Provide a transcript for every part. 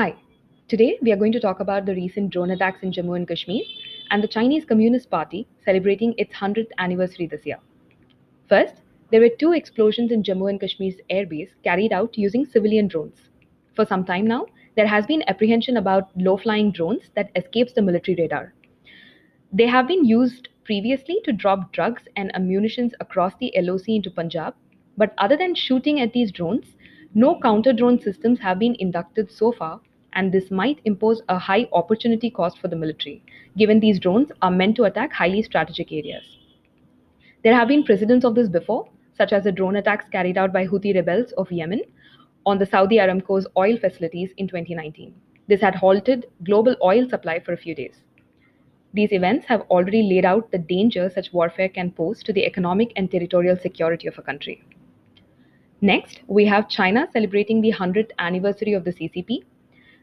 Hi, today we are going to talk about the recent drone attacks in Jammu and Kashmir and the Chinese Communist Party celebrating its 100th anniversary this year. First, there were two explosions in Jammu and Kashmir's airbase carried out using civilian drones. For some time now, there has been apprehension about low flying drones that escapes the military radar. They have been used previously to drop drugs and ammunitions across the LOC into Punjab, but other than shooting at these drones, no counter drone systems have been inducted so far and this might impose a high opportunity cost for the military, given these drones are meant to attack highly strategic areas. There have been precedents of this before, such as the drone attacks carried out by Houthi rebels of Yemen on the Saudi Aramco's oil facilities in 2019. This had halted global oil supply for a few days. These events have already laid out the danger such warfare can pose to the economic and territorial security of a country. Next, we have China celebrating the 100th anniversary of the CCP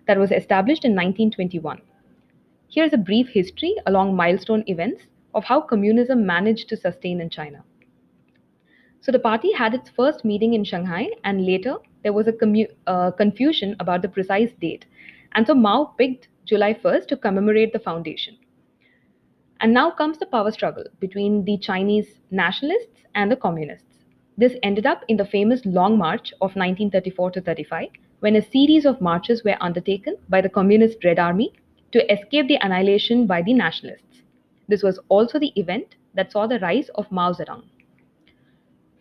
that was established in 1921. Here's a brief history along milestone events of how communism managed to sustain in China. So the party had its first meeting in Shanghai, and later there was a commu- uh, confusion about the precise date. And so Mao picked July 1st to commemorate the foundation. And now comes the power struggle between the Chinese nationalists and the communists. This ended up in the famous Long March of 1934 to 35, when a series of marches were undertaken by the Communist Red Army to escape the annihilation by the nationalists. This was also the event that saw the rise of Mao Zedong.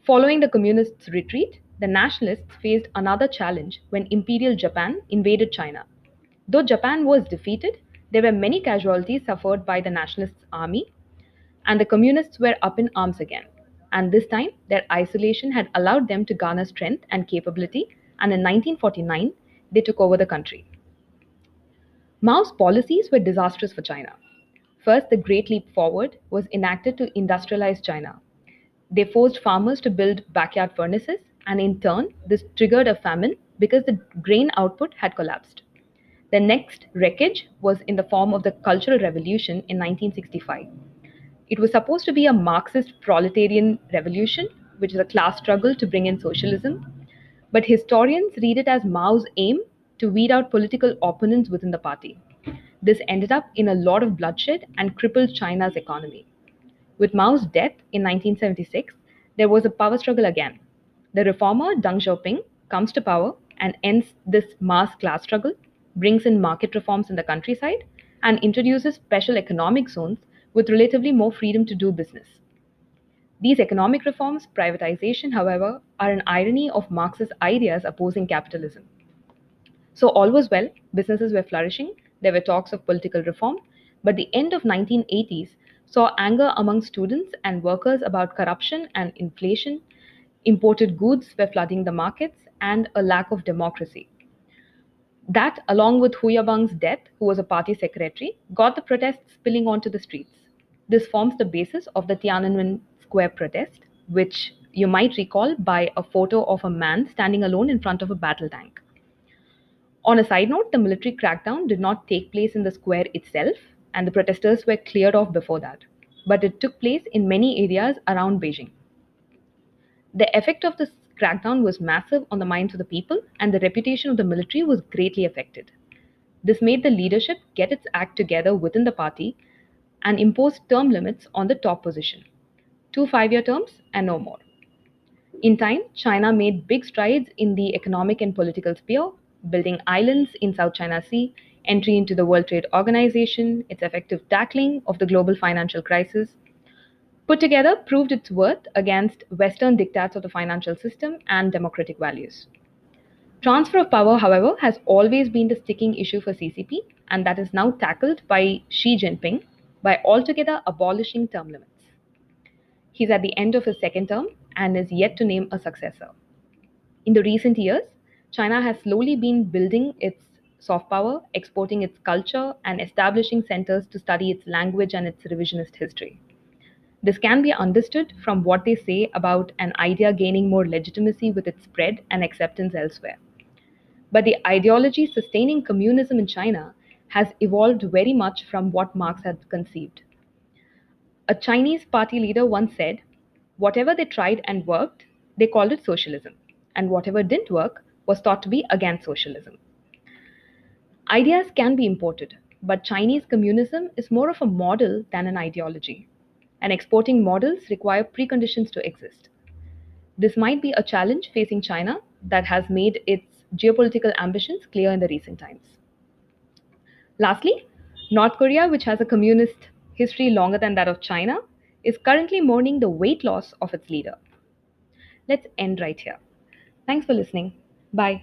Following the Communists' retreat, the nationalists faced another challenge when Imperial Japan invaded China. Though Japan was defeated, there were many casualties suffered by the nationalists' army, and the communists were up in arms again. And this time, their isolation had allowed them to garner strength and capability and in 1949, they took over the country. Mao's policies were disastrous for China. First, the Great Leap Forward was enacted to industrialize China. They forced farmers to build backyard furnaces, and in turn, this triggered a famine because the grain output had collapsed. The next wreckage was in the form of the Cultural Revolution in 1965. It was supposed to be a Marxist proletarian revolution, which is a class struggle to bring in socialism, but historians read it as Mao's aim to weed out political opponents within the party. This ended up in a lot of bloodshed and crippled China's economy. With Mao's death in 1976, there was a power struggle again. The reformer Deng Xiaoping comes to power and ends this mass class struggle, brings in market reforms in the countryside, and introduces special economic zones with relatively more freedom to do business. These economic reforms, privatization, however, are an irony of Marx's ideas opposing capitalism. So all was well, businesses were flourishing, there were talks of political reform, but the end of 1980s saw anger among students and workers about corruption and inflation, imported goods were flooding the markets, and a lack of democracy. That, along with Hu Yaobang's death, who was a party secretary, got the protests spilling onto the streets. This forms the basis of the Tiananmen Square protest, which you might recall by a photo of a man standing alone in front of a battle tank. On a side note, the military crackdown did not take place in the square itself, and the protesters were cleared off before that, but it took place in many areas around Beijing. The effect of this crackdown was massive on the minds of the people, and the reputation of the military was greatly affected. This made the leadership get its act together within the party and impose term limits on the top position two five year terms, and no more. In time, China made big strides in the economic and political sphere, building islands in South China Sea, entry into the World Trade Organization, its effective tackling of the global financial crisis. Put together, proved its worth against Western diktats of the financial system and democratic values. Transfer of power, however, has always been the sticking issue for CCP, and that is now tackled by Xi Jinping by altogether abolishing term limits. He's at the end of his second term and is yet to name a successor. In the recent years, China has slowly been building its soft power, exporting its culture, and establishing centers to study its language and its revisionist history. This can be understood from what they say about an idea gaining more legitimacy with its spread and acceptance elsewhere. But the ideology sustaining communism in China has evolved very much from what Marx had conceived. A Chinese party leader once said, whatever they tried and worked, they called it socialism, and whatever didn't work was thought to be against socialism. Ideas can be imported, but Chinese communism is more of a model than an ideology, and exporting models require preconditions to exist. This might be a challenge facing China that has made its geopolitical ambitions clear in the recent times. Lastly, North Korea, which has a communist history longer than that of China, is currently mourning the weight loss of its leader. Let's end right here. Thanks for listening. Bye.